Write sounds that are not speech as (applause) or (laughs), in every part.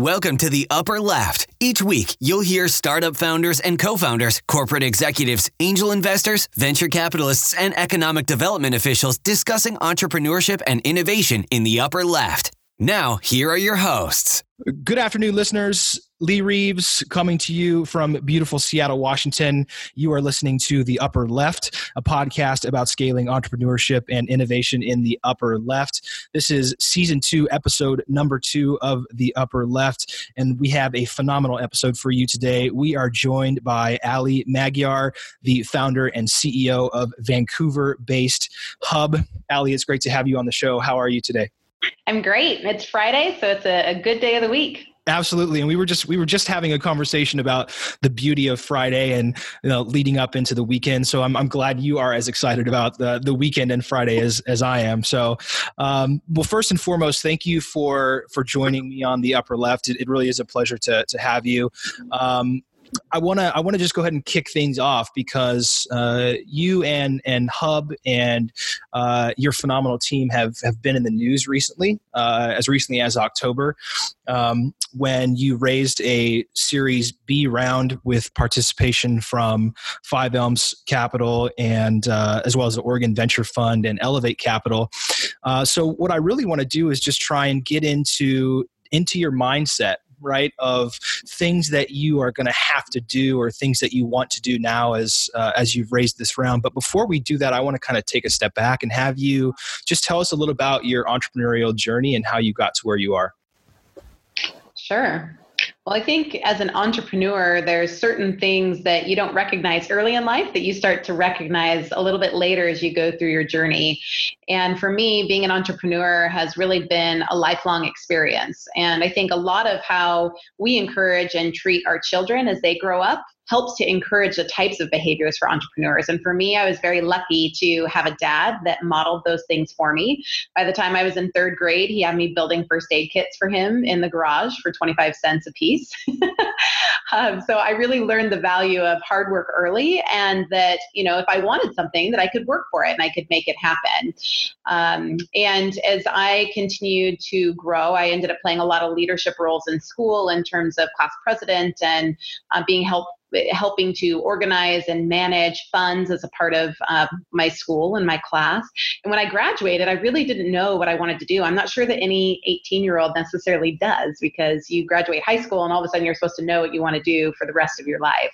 Welcome to the upper left. Each week, you'll hear startup founders and co founders, corporate executives, angel investors, venture capitalists, and economic development officials discussing entrepreneurship and innovation in the upper left. Now, here are your hosts. Good afternoon, listeners. Lee Reeves coming to you from beautiful Seattle, Washington. You are listening to The Upper Left, a podcast about scaling entrepreneurship and innovation in the upper left. This is season two, episode number two of The Upper Left, and we have a phenomenal episode for you today. We are joined by Allie Magyar, the founder and CEO of Vancouver based Hubb. Allie, it's great to have you on the show. How are you today? I'm great. It's Friday, so it's a, a, good day of the week. Absolutely, and we were just we were just having a conversation about the beauty of Friday and you know leading up into the weekend. So I'm I'm glad you are as excited about the the weekend and Friday as as I am. So, um, well, first and foremost, thank you for for joining me on the upper left. It, it really is a pleasure to to have you. Um, I want to I want to just go ahead and kick things off because uh, you and and Hubb and uh, your phenomenal team have have been in the news recently, uh, as recently as October, um, when you raised a Series B round with participation from Five Elms Capital and uh, as well as the Oregon Venture Fund and Elevate Capital. Uh, so what I really want to do is just try and get into into your mindset right of things that you are going to have to do or things that you want to do now as uh, as you've raised this round. But before we do that i want to kind of take a step back and have you just tell us a little about your entrepreneurial journey and how you got to where you are. Sure. Well, I think as an entrepreneur, there's certain things that you don't recognize early in life that you start to recognize a little bit later as you go through your journey. And for me, being an entrepreneur has really been a lifelong experience. And I think a lot of how we encourage and treat our children as they grow up helps to encourage the types of behaviors for entrepreneurs. And for me, I was very lucky to have a dad that modeled those things for me. By the time I was in third grade, he had me building first aid kits for him in the garage for 25 cents a piece. (laughs) um, so I really learned the value of hard work early and that, you know, if I wanted something, that I could work for it and I could make it happen. Um, and as I continued to grow, I ended up playing a lot of leadership roles in school in terms of class president and uh, being helped helping to organize and manage funds as a part of uh, my school and my class. And when I graduated, I really didn't know what I wanted to do. I'm not sure that any 18 year old necessarily does because you graduate high school and all of a sudden you're supposed to know what you want to do for the rest of your life.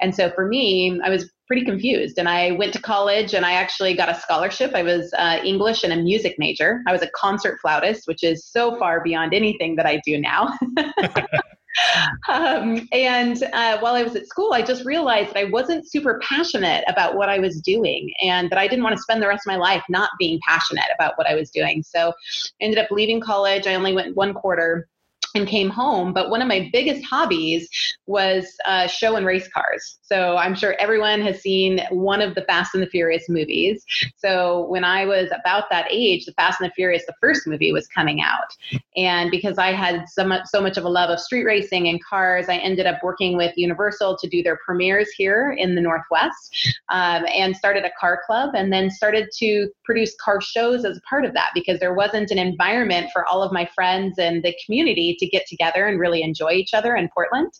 And so for me, I was pretty confused. And I went to college and I actually got a scholarship. I was uh, English and a music major. I was a concert flautist, which is so far beyond anything that I do now. (laughs) um, and uh, while I was at school, I just realized that I wasn't super passionate about what I was doing and that I didn't want to spend the rest of my life not being passionate about what I was doing. So I ended up leaving college. I only went one quarter and came home. But one of my biggest hobbies was uh, show and race cars. So I'm sure everyone has seen one of the Fast and the Furious movies. So when I was about that age, the Fast and the Furious, the first movie was coming out. And because I had so much, so much of a love of street racing and cars, I ended up working with Universal to do their premieres here in the Northwest um, and started a car club and then started to produce car shows as a part of that because there wasn't an environment for all of my friends and the community to get together and really enjoy each other in Portland.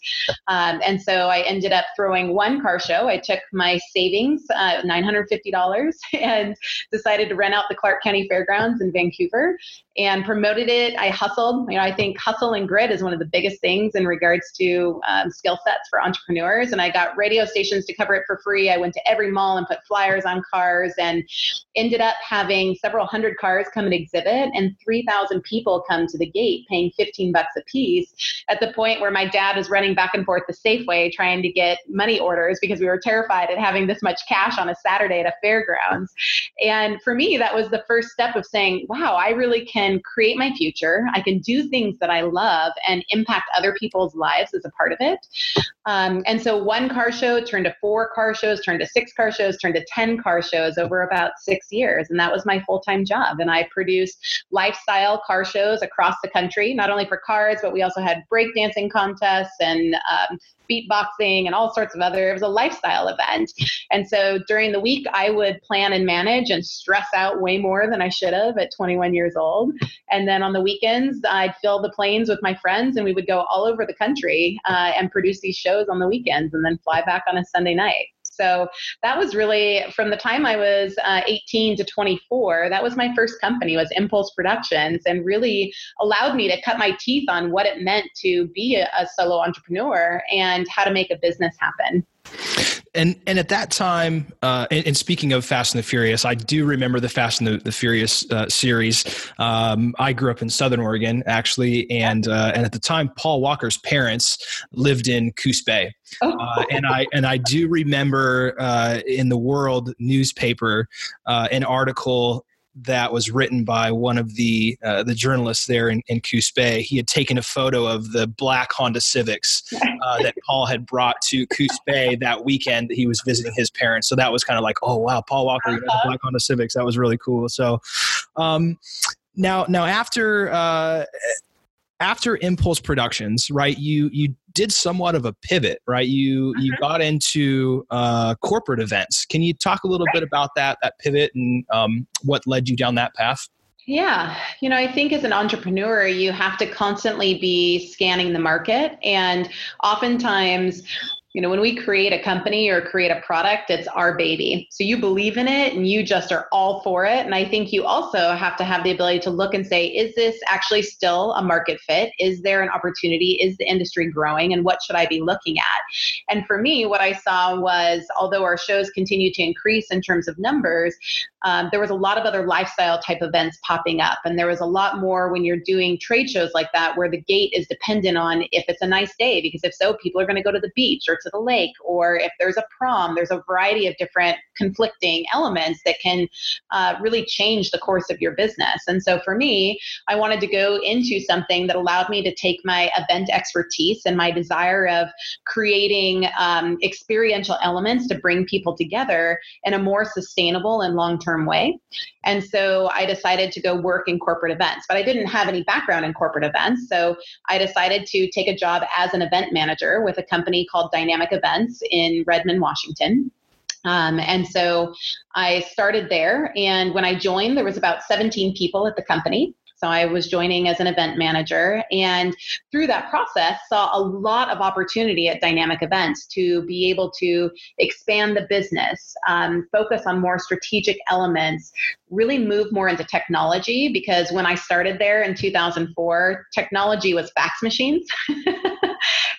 Um, and so I ended up throwing one car show. I took my savings, uh, $950, (laughs) and decided to rent out the Clark County Fairgrounds in Vancouver and promoted it. I hustled. You know, I think hustle and grit is one of the biggest things in regards to um, skill sets for entrepreneurs. And I got radio stations to cover it for free. I went to every mall and put flyers on cars and ended up having several hundred cars come and exhibit and 3,000 people come to the gate paying 15 bucks a piece at the point where my dad was running back and forth the Safeway trying to get money orders because we were terrified at having this much cash on a Saturday at a fairgrounds. And for me, that was the first step of saying, wow, I really can can create my future. I can do things that I love and impact other people's lives as a part of it. Um, and so one car show turned to four car shows, turned to six car shows, turned to 10 car shows over about six years. And that was my full time job. And I produced lifestyle car shows across the country, not only for cars but we also had breakdancing contests and um, beatboxing and all sorts of other. It was a lifestyle event. And so during the week, I would plan and manage and stress out way more than I should have at 21 years old. And then on the weekends, I'd fill the planes with my friends and we would go all over the country uh, and produce these shows on the weekends and then fly back on a Sunday night. So that was really from the time I was uh, 18 to 24. That was my first company was Impulse Productions, and really allowed me to cut my teeth on what it meant to be a, a solo entrepreneur and how to make a business happen and and at that time, uh, and, and, speaking of Fast and the Furious, I do remember the Fast and the, the Furious uh, series. Um, I grew up in Southern Oregon, actually, and uh, and at the time, Paul Walker's parents lived in Coos Bay, oh. uh, and I and I do remember uh, in the World newspaper uh, an article that was written by one of the uh, the journalists there in, in Coos Bay. He had taken a photo of the black Honda Civics (laughs) uh, that Paul had brought to Coos Bay that weekend that he was visiting his parents. So that was kind of like, oh wow, Paul Walker, uh-huh. black Honda Civics. That was really cool. So um, now now after. Uh, after Impulse Productions, right? You you did somewhat of a pivot, right? You uh-huh. you got into uh, corporate events. Can you talk a little right. bit about that that pivot and um, what led you down that path? Yeah, you know, I think as an entrepreneur, you have to constantly be scanning the market. And oftentimes, you know, when we create a company or create a product, it's our baby. So you believe in it and you just are all for it. And I think you also have to have the ability to look and say, is this actually still a market fit? Is there an opportunity? Is the industry growing? And what should I be looking at? And for me, what I saw was although our shows continue to increase in terms of numbers, um, there was a lot of other lifestyle type events popping up. And there was a lot more when you're doing trade shows like that where the gate is dependent on if it's a nice day, because if so, people are going to go to the beach or to the lake, or if there's a prom, there's a variety of different conflicting elements that can uh, really change the course of your business. And so for me, I wanted to go into something that allowed me to take my event expertise and my desire of creating um, experiential elements to bring people together in a more sustainable and long term way. And so I decided to go work in corporate events, but I didn't have any background in corporate events. So I decided to take a job as an event manager with a company called Dynamic Events in Redmond, Washington. Um, and so I started there. And when I joined, there was about 17 people at the company. So I was joining as an event manager and through that process saw a lot of opportunity at Dynamic Events to be able to expand the business, um, focus on more strategic elements, really move more into technology because when I started there in 2004, technology was fax machines. (laughs)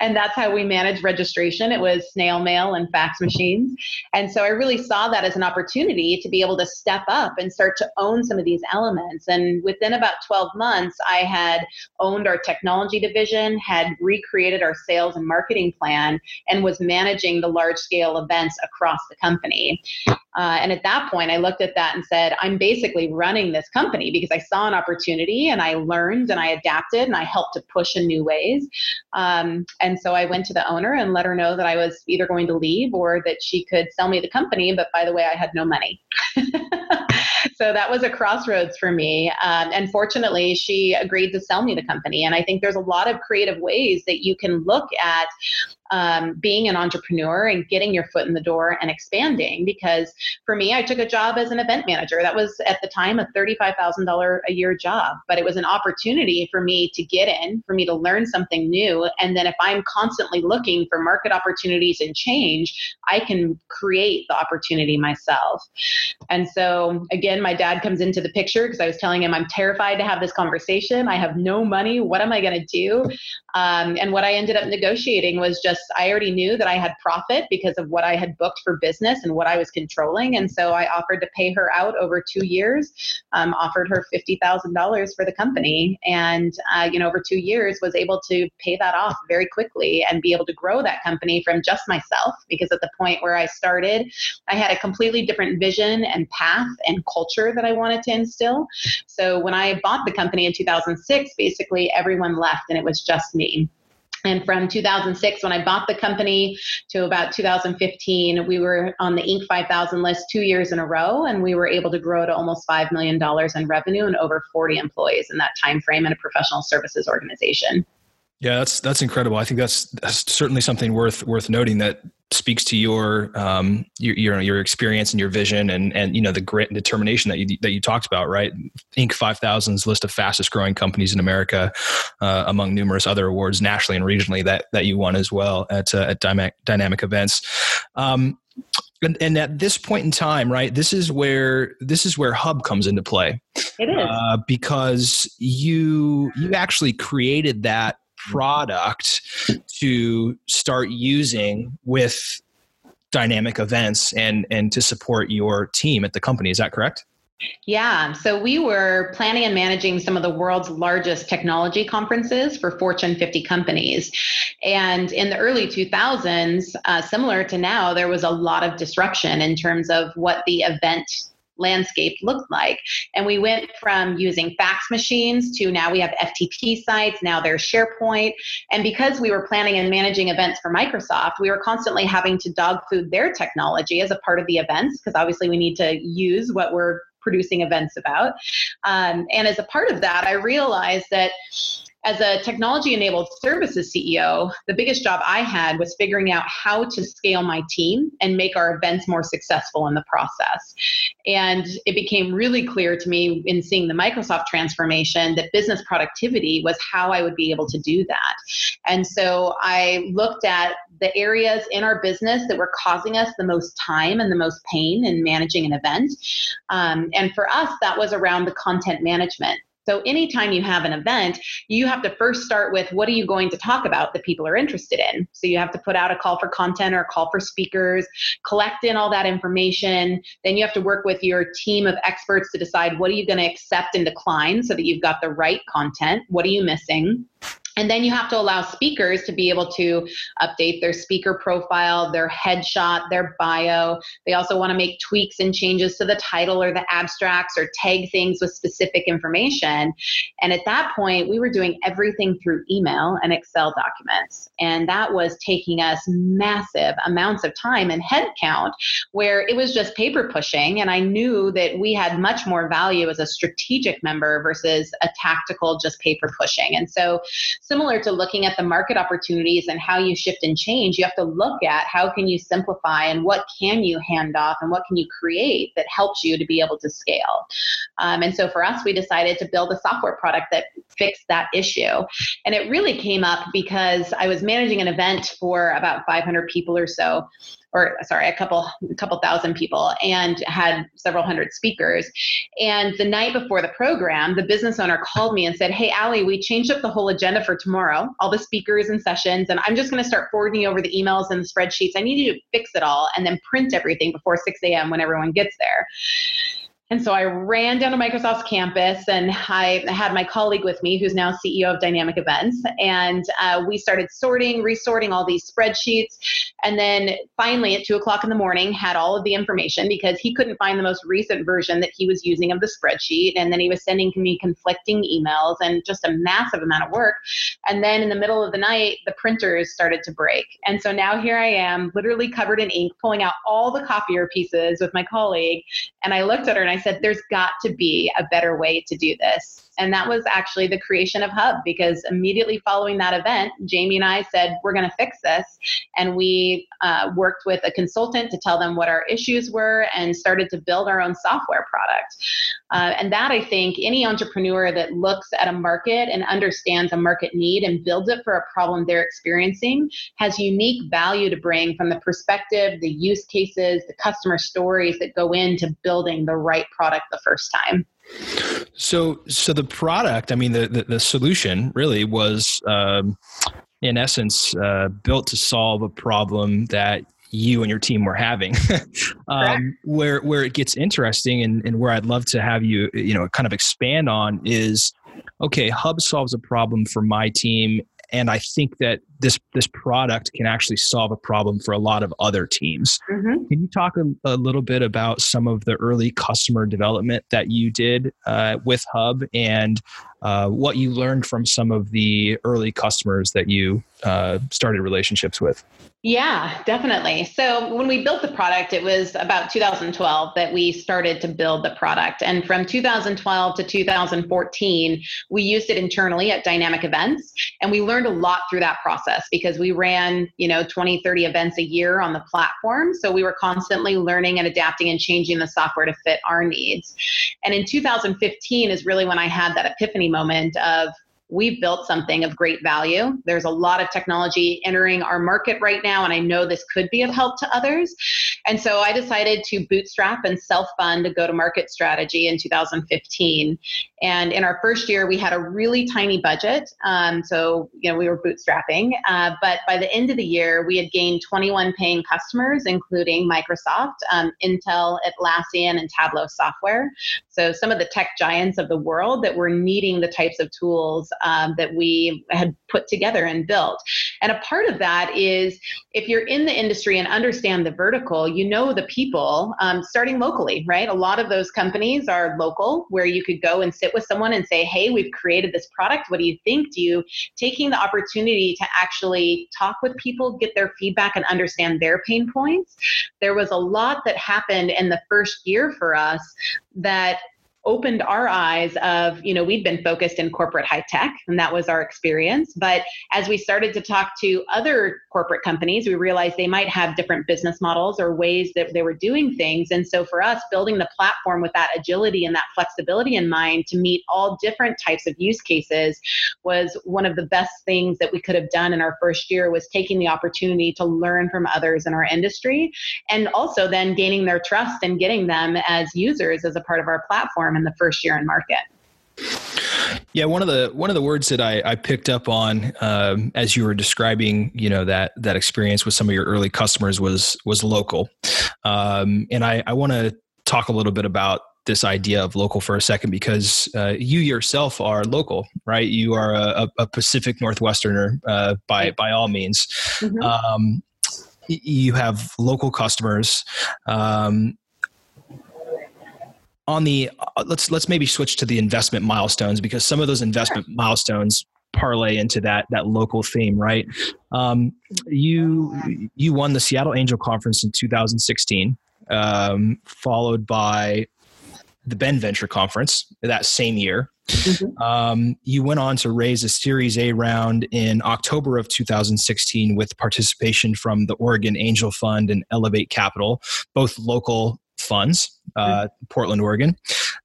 and that's how we managed registration. It was snail mail and fax machines. And so I really saw that as an opportunity to be able to step up and start to own some of these elements. And within about 12 months, I had owned our technology division, had recreated our sales and marketing plan, and was managing the large scale events across the company. Uh, and at that point, I looked at that and said, I'm basically running this company because I saw an opportunity and I learned and I adapted and I helped to push in new ways. Um, and so I went to the owner and let her know that I was either going to leave or that she could sell me the company. But by the way, I had no money. (laughs) so that was a crossroads for me. Um, and fortunately, she agreed to sell me the company. And I think there's a lot of creative ways that you can look at um, being an entrepreneur and getting your foot in the door and expanding. Because for me, I took a job as an event manager. That was at the time a $35,000 a year job, but it was an opportunity for me to get in, for me to learn something new. And then if I'm constantly looking for market opportunities and change, I can create the opportunity myself. And so, again, my dad comes into the picture because I was telling him I'm terrified to have this conversation. I have no money. What am I going to do? Um, and what I ended up negotiating was just I already knew that I had profit because of what I had booked for business and what I was controlling. And so I offered to pay her out over two years, um, offered her $50,000 for the company. And, uh, you know, over two years was able to pay that off very quickly and be able to grow that company from just myself. Because at the point where I started, I had a completely different vision and path and culture that I wanted to instill. So when I bought the company in 2006, basically everyone left and it was just me. And from 2006, when I bought the company, to about 2015, we were on the Inc. 5000 list two years in a row, and we were able to grow to almost five million dollars in revenue and over 40 employees in that time frame in a professional services organization. Yeah, that's that's incredible. I think that's, that's certainly something worth worth noting that speaks to your um your, your your experience and your vision and and you know the grit and determination that you that you talked about right? Inc. 5000's list of fastest growing companies in america uh, among numerous other awards nationally and regionally that that you won as well at uh, at dynamic dynamic events. Um and, and, at this point in time right this is where this is where hubb comes into play. It is. Uh, because you you actually created that product to start using with dynamic events and and to support your team at the company. Is that correct? Yeah, so we were planning and managing some of the world's largest technology conferences for Fortune 50 companies. And in the early 2000s, uh, similar to now, there was a lot of disruption in terms of what the event landscape looked like. And we went from using fax machines to now we have FTP sites, now there's SharePoint. And because we were planning and managing events for Microsoft, we were constantly having to dog food their technology as a part of the events, because obviously we need to use what we're producing events about. Um, and as a part of that, I realized that as a technology enabled services CEO, the biggest job I had was figuring out how to scale my team and make our events more successful in the process. And it became really clear to me in seeing the Microsoft transformation that business productivity was how I would be able to do that. And so I looked at the areas in our business that were causing us the most time and the most pain in managing an event. Um, and for us, that was around the content management. So, anytime you have an event, you have to first start with what are you going to talk about that people are interested in? So, you have to put out a call for content or a call for speakers, collect in all that information. Then, you have to work with your team of experts to decide what are you going to accept and decline so that you've got the right content. What are you missing? And then you have to allow speakers to be able to update their speaker profile, their headshot, their bio. They also want to make tweaks and changes to the title or the abstracts or tag things with specific information. And at that point, we were doing everything through email and Excel documents. And that was taking us massive amounts of time and headcount where it was just paper pushing. And I knew that we had much more value as a strategic member versus a tactical just paper pushing. And so similar to looking at the market opportunities and how you shift and change, you have to look at how can you simplify and what can you hand off and what can you create that helps you to be able to scale. Um, and so for us, we decided to build a software product that fixed that issue. And it really came up because I was managing an event for about 500 people or so or sorry, a couple a couple thousand people and had several hundred speakers. And the night before the program, the business owner called me and said, Hey Allie, we changed up the whole agenda for tomorrow, all the speakers and sessions, and I'm just gonna start forwarding over the emails and the spreadsheets. I need you to fix it all and then print everything before 6 a.m. when everyone gets there. And so I ran down to Microsoft's campus and I had my colleague with me, who's now CEO of Dynamic Events. And uh, we started sorting, resorting all these spreadsheets. And then finally, at two o'clock in the morning, had all of the information because he couldn't find the most recent version that he was using of the spreadsheet. And then he was sending me conflicting emails and just a massive amount of work. And then in the middle of the night, the printers started to break. And so now here I am, literally covered in ink, pulling out all the copier pieces with my colleague. And I looked at her and I said, There's got to be a better way to do this. And that was actually the creation of Hubb because immediately following that event, Jamie and I said, We're going to fix this. And we uh, worked with a consultant to tell them what our issues were and started to build our own software product. Uh, and that I think any entrepreneur that looks at a market and understands a market need and builds it for a problem they're experiencing has unique value to bring from the perspective, the use cases, the customer stories that go into building the right product the first time. So, so the product, I mean, the the, the solution really was, um, in essence, uh, built to solve a problem that you and your team were having. (laughs) um, where where it gets interesting, and, and where I'd love to have you, you know, kind of expand on is, okay, Hubb solves a problem for my team, and I think that this this product can actually solve a problem for a lot of other teams. Mm-hmm. Can you talk a, a, little bit about some of the early customer development that you did uh, with Hubb and uh, what you learned from some of the early customers that you uh, started relationships with. Yeah, definitely. So when we built the product, it was about 2012 that we started to build the product. And from 2012 to 2014, we used it internally at dynamic events. And we learned a lot through that process because we ran, you know, 20, 30 events a year on the platform. So we were constantly learning and adapting and changing the software to fit our needs. And in 2015 is really when I had that epiphany moment of, we've built something of great value. There's a lot of technology entering our market right now, and I know this could be of help to others. And so I decided to bootstrap and self fund a go to market strategy in 2015. And in our first year, we had a really tiny budget. Um, so, you know, we were bootstrapping. Uh, but by the end of the year, we had gained 21 paying customers, including Microsoft, um, Intel, Atlassian, and Tableau software. So, some of the tech giants of the world that were needing the types of tools um, that we had put together and built. And a part of that is if you're in the industry and understand the vertical, you know the people um, starting locally, right? A lot of those companies are local where you could go and sit with someone and say, hey, we've created this product. What do you think? Do you taking the opportunity to actually talk with people, get their feedback, and understand their pain points? There was a lot that happened in the first year for us that opened our eyes of you know we'd been focused in corporate high tech and that was our experience. But as we started to talk to other corporate companies we realized they might have different business models or ways that they were doing things. And so for us building the platform with that agility and that flexibility in mind to meet all different types of use cases was one of the best things that we could have done in our first year was taking the opportunity to learn from others in our industry and also then gaining their trust and getting them as users as a part of our platform in the first year in market. Yeah, one of the one of the words that I, I picked up on um, as you were describing, you know that that experience with some of your early customers was was local, um, and I, I want to talk a little bit about this idea of local for a second because uh, you yourself are local, right? You are a, a Pacific Northwesterner uh, by by all means. Mm-hmm. Um, you have local customers. Um, on the uh, let's let's maybe switch to the investment milestones because some of those investment sure. milestones parlay into that that local theme right um, you you won the seattle angel conference in 2016 um, followed by the bend venture conference that same year mm-hmm. um, you went on to raise a series a round in october of 2016 with participation from the oregon angel fund and elevate capital both local funds, uh, Portland, Oregon,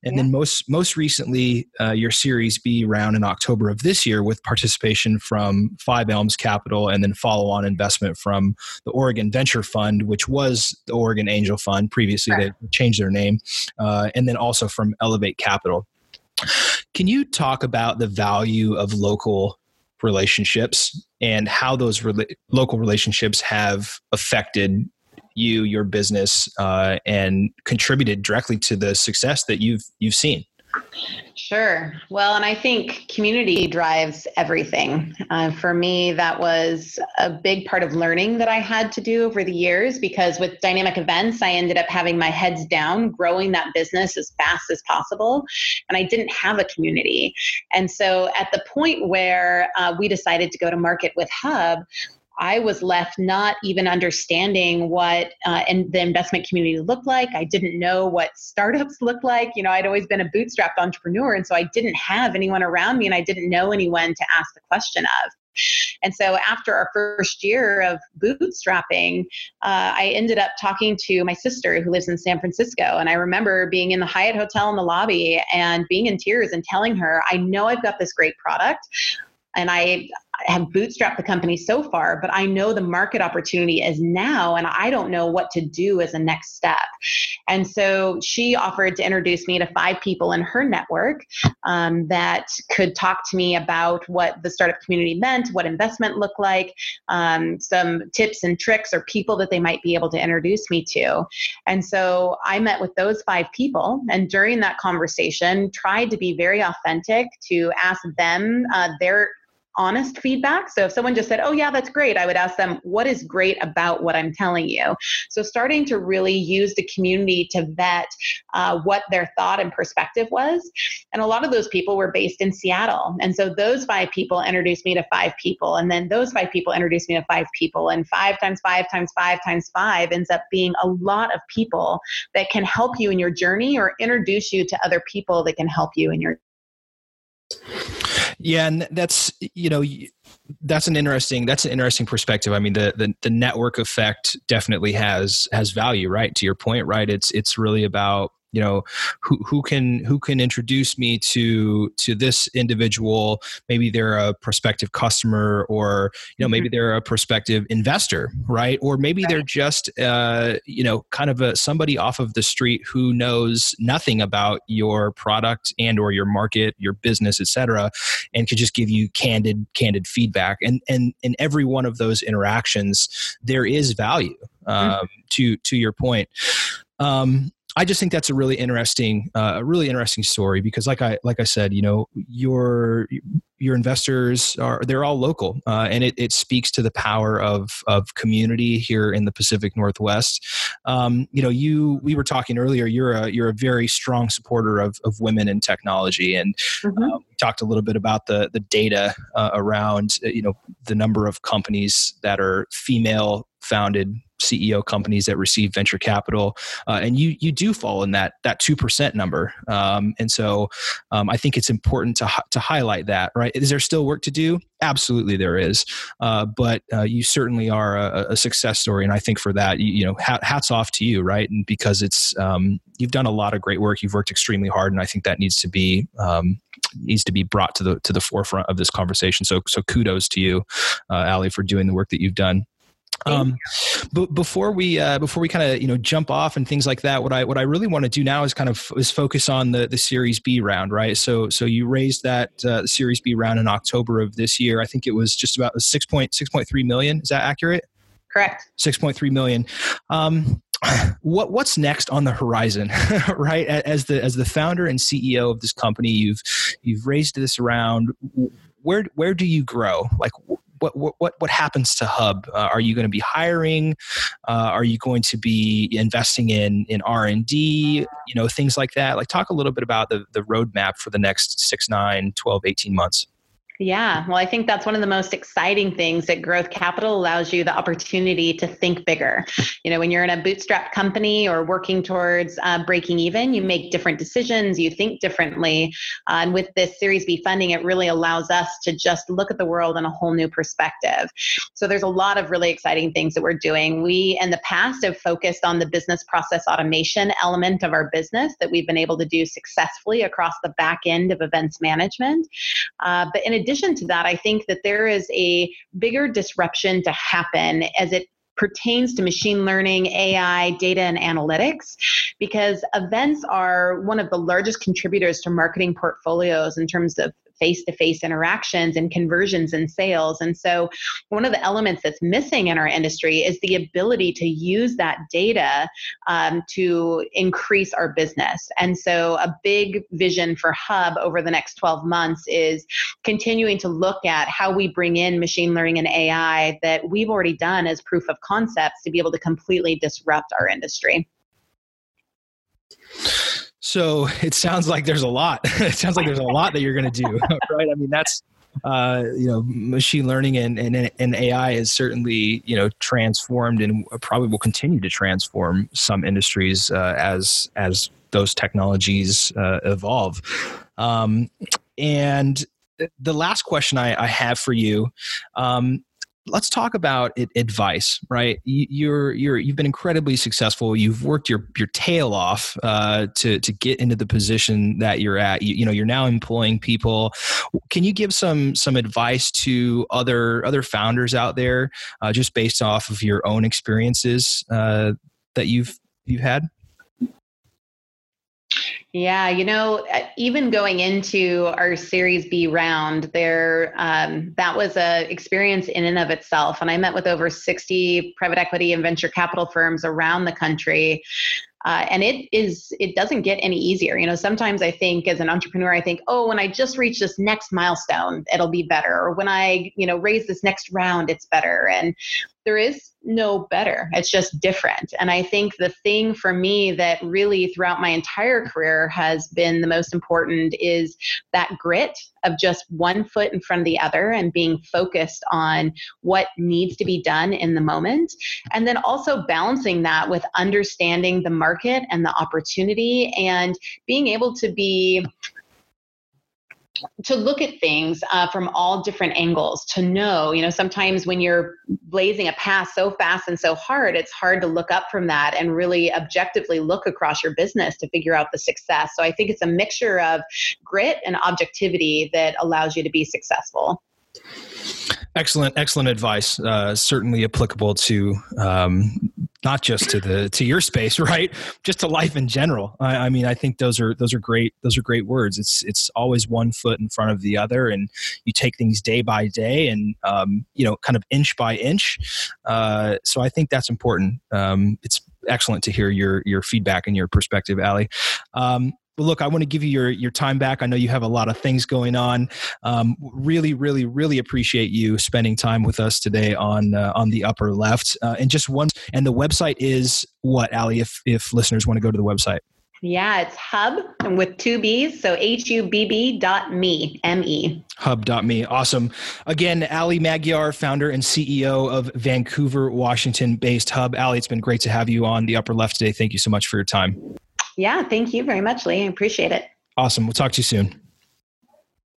and yeah. then most most recently uh, your Series B round in October of this year with participation from Five Elms Capital and then follow on investment from the Oregon Venture Fund, which was the Oregon Angel Fund previously. Right. They changed their name, uh, and then also from Elevate Capital. Can you talk about the value of local relationships and how those re- local relationships have affected you, your business, uh, and contributed directly to the success that you've you've seen? Sure. Well, and I think community drives everything. Uh, for me, that was a big part of learning that I had to do over the years because with dynamic events, I ended up having my heads down, growing that business as fast as possible. And I didn't have a community. And so at the point where uh, we decided to go to market with Hubb, I was left not even understanding what uh, and the investment community looked like. I didn't know what startups (laughs) looked like. You know, I'd always been a bootstrapped entrepreneur, and so I didn't have anyone around me, and I didn't know anyone to ask the question of. And so after our first year of bootstrapping, uh, I ended up talking to my sister who lives in San Francisco. And I remember being in the Hyatt Hotel in the lobby and being in tears and telling her, I know I've got this great product and I have bootstrapped the company so far, but I know the market opportunity is now, and I don't know what to do as a next step. And so she offered to introduce me to five people in her network um, that could talk to me about what the startup community meant, what investment looked like, um, some tips and tricks or people that they might be able to introduce me to. And so I met with those five people, and during that conversation, tried to be very authentic to ask them uh, their honest feedback. So if someone just said, "Oh yeah, that's great," I would ask them, "What is great about what I'm telling you?" So starting to really use the community to vet uh, what their thought and perspective was, and a lot of those people were based in Seattle, and so those five people introduced me to five people, and then those five people introduced me to five people, and five times five times five times five ends up being a lot of people that can help you in your journey or introduce you to other people that can help you in your yeah, and that's you know that's an interesting that's an interesting perspective. I mean, the, the the network effect definitely has has value, right? To your point, right? It's it's really about you know who who can who can introduce me to to this individual maybe they're a prospective customer or you know maybe mm-hmm. they're a prospective investor right or maybe they're just uh, you know kind of a somebody off of the street who knows nothing about your product and or your market your business etc and could just give you candid candid feedback and and in every one of those interactions there is value mm-hmm. um, mm-hmm. to to your point um, I just think that's a really interesting, uh, a really interesting story because, like I like I said, you know, your your investors are they're all local, uh, and it, it speaks to the power of of community here in the Pacific Northwest. Um, you know, you we were talking earlier. You're a you're a very strong supporter of of women in technology, and mm-hmm. uh, we talked a little bit about the the data uh, around uh, you know the number of companies that are female founded CEO companies that receive venture capital, uh, and you you do fall in that that two percent number. Um, and so, um, I think it's important to to highlight that. Right? Is there still work to do? Absolutely, there is. Uh, but uh, you certainly are a, a, success story, and I think for that, you, you know, hats off to you, right? And because it's um, you've done a lot of great work, you've worked extremely hard, and I think that needs to be um, needs to be brought to the to the forefront of this conversation. So so kudos to you, uh, Allie, for doing the work that you've done. Um, but before we uh, before we kind of you know jump off and things like that, what I what I really want to do now is kind of is focus on the the Series B round, right? So so you raised that uh, Series B round in October of this year. I think it was just about six point six point three million. Is that accurate? Correct. Six point three million. Um, what what's next on the horizon (laughs) right as the as the founder and ceo of this company you've you've raised this around where where do you grow like what what what happens to Hubb? Uh, are you going to be hiring? Uh, are you going to be investing in in R and D? You know things like that. Like talk a little bit about the the roadmap for the next 6, 9, 12, 18 months. Yeah, well, I think that's one of the most exciting things that growth capital allows you the opportunity to think bigger. (laughs) You know, when you're in a bootstrap company or working towards uh, breaking even, you make different decisions, you think differently. Uh, and with this Series B funding, it really allows us to just look at the world in a whole new perspective. So there's a lot of really exciting things that we're doing. We, in the past, have focused on the business process automation element of our business that we've been able to do successfully across the back end of events management. Uh, but in addition to that, I think that there is a bigger disruption to happen as it pertains to machine learning, AI, data, and analytics, because events are one of the largest contributors to marketing portfolios in terms of face to face interactions and conversions and sales. And so, one of the elements that's missing in our industry is the ability to use that data um, to increase our business. And so, a big vision for Hubb over the next 12 months is continuing to look at how we bring in machine learning and AI that we've already done as proof of concepts to be able to completely disrupt our industry. So (laughs) it sounds like there's a lot. (laughs) it sounds like there's a lot that you're going to do, (laughs) right? I mean, that's uh, you know, machine learning and, and and AI is certainly you know transformed and probably will continue to transform some industries uh, as as those technologies uh, evolve. Um, and the last question I, I have for you um, let's talk about it, advice right? You're you're you've been incredibly successful. You've worked your your tail off uh, to to get into the position that you're at. You, you, know you're now employing people. Can you give some some advice to other other founders out there uh, just based off of your own experiences uh, that you've you've had yeah, you know, uh, even going into our Series B round, there um, that was a experience in and of itself. And I met with over 60 private equity and venture capital firms around the country Uh, and it is it doesn't get any easier you know sometimes i think as an entrepreneur i think oh when i just reach this next milestone it'll be better or when i you know raise this next round it's better and there is no better. It's just different. And I think the thing for me that really throughout my entire career has been the most important is that grit of just one foot in front of the other and being focused on what needs to be done in the moment. And then also balancing that with understanding the market and the opportunity and being able to be to look at things uh, from all different angles to know you know sometimes when you're blazing a path so fast and so hard it's hard to look up from that and really objectively look across your business to figure out the success so i think it's a mixture of grit and objectivity that allows you to be successful Excellent, excellent advice. Uh, certainly applicable to um, not just to the to your space, (laughs) right? Just to life in general. I, I, mean, I think those are those are great. Those are great words. It's it's always one foot in front of the other, and you take things day by day, and um, you know, kind of inch by inch. Uh, so I think that's important. Um, it's excellent to hear your your feedback and your perspective, Allie. Um, well, look, I want to give you your your time back. I know you have a lot of things going on. Um, really, really, really appreciate you spending time with us today on uh, on the upper left. Uh, and just one, and the website is what, Allie? If if listeners want to go to the website. Yeah, it's hubb with two B's. So H U B B dot me, M E. Hubb dot me. Awesome. Again, Allie Magyar, founder and CEO of Vancouver, Washington based Hubb. Allie, it's been great to have you on the upper left today. Thank you so much for your time. Yeah, thank you very much, Lee. I appreciate it. Awesome. We'll talk to you soon.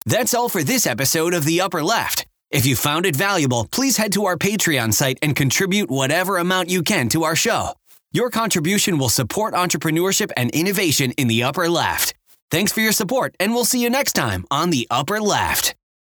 That's all for this episode of The Upper Left. If you found it valuable, please head to our Patreon site and contribute whatever amount you can to our show. Your contribution will support entrepreneurship and innovation in the upper left. Thanks for your support, and we'll see you next time on the upper left.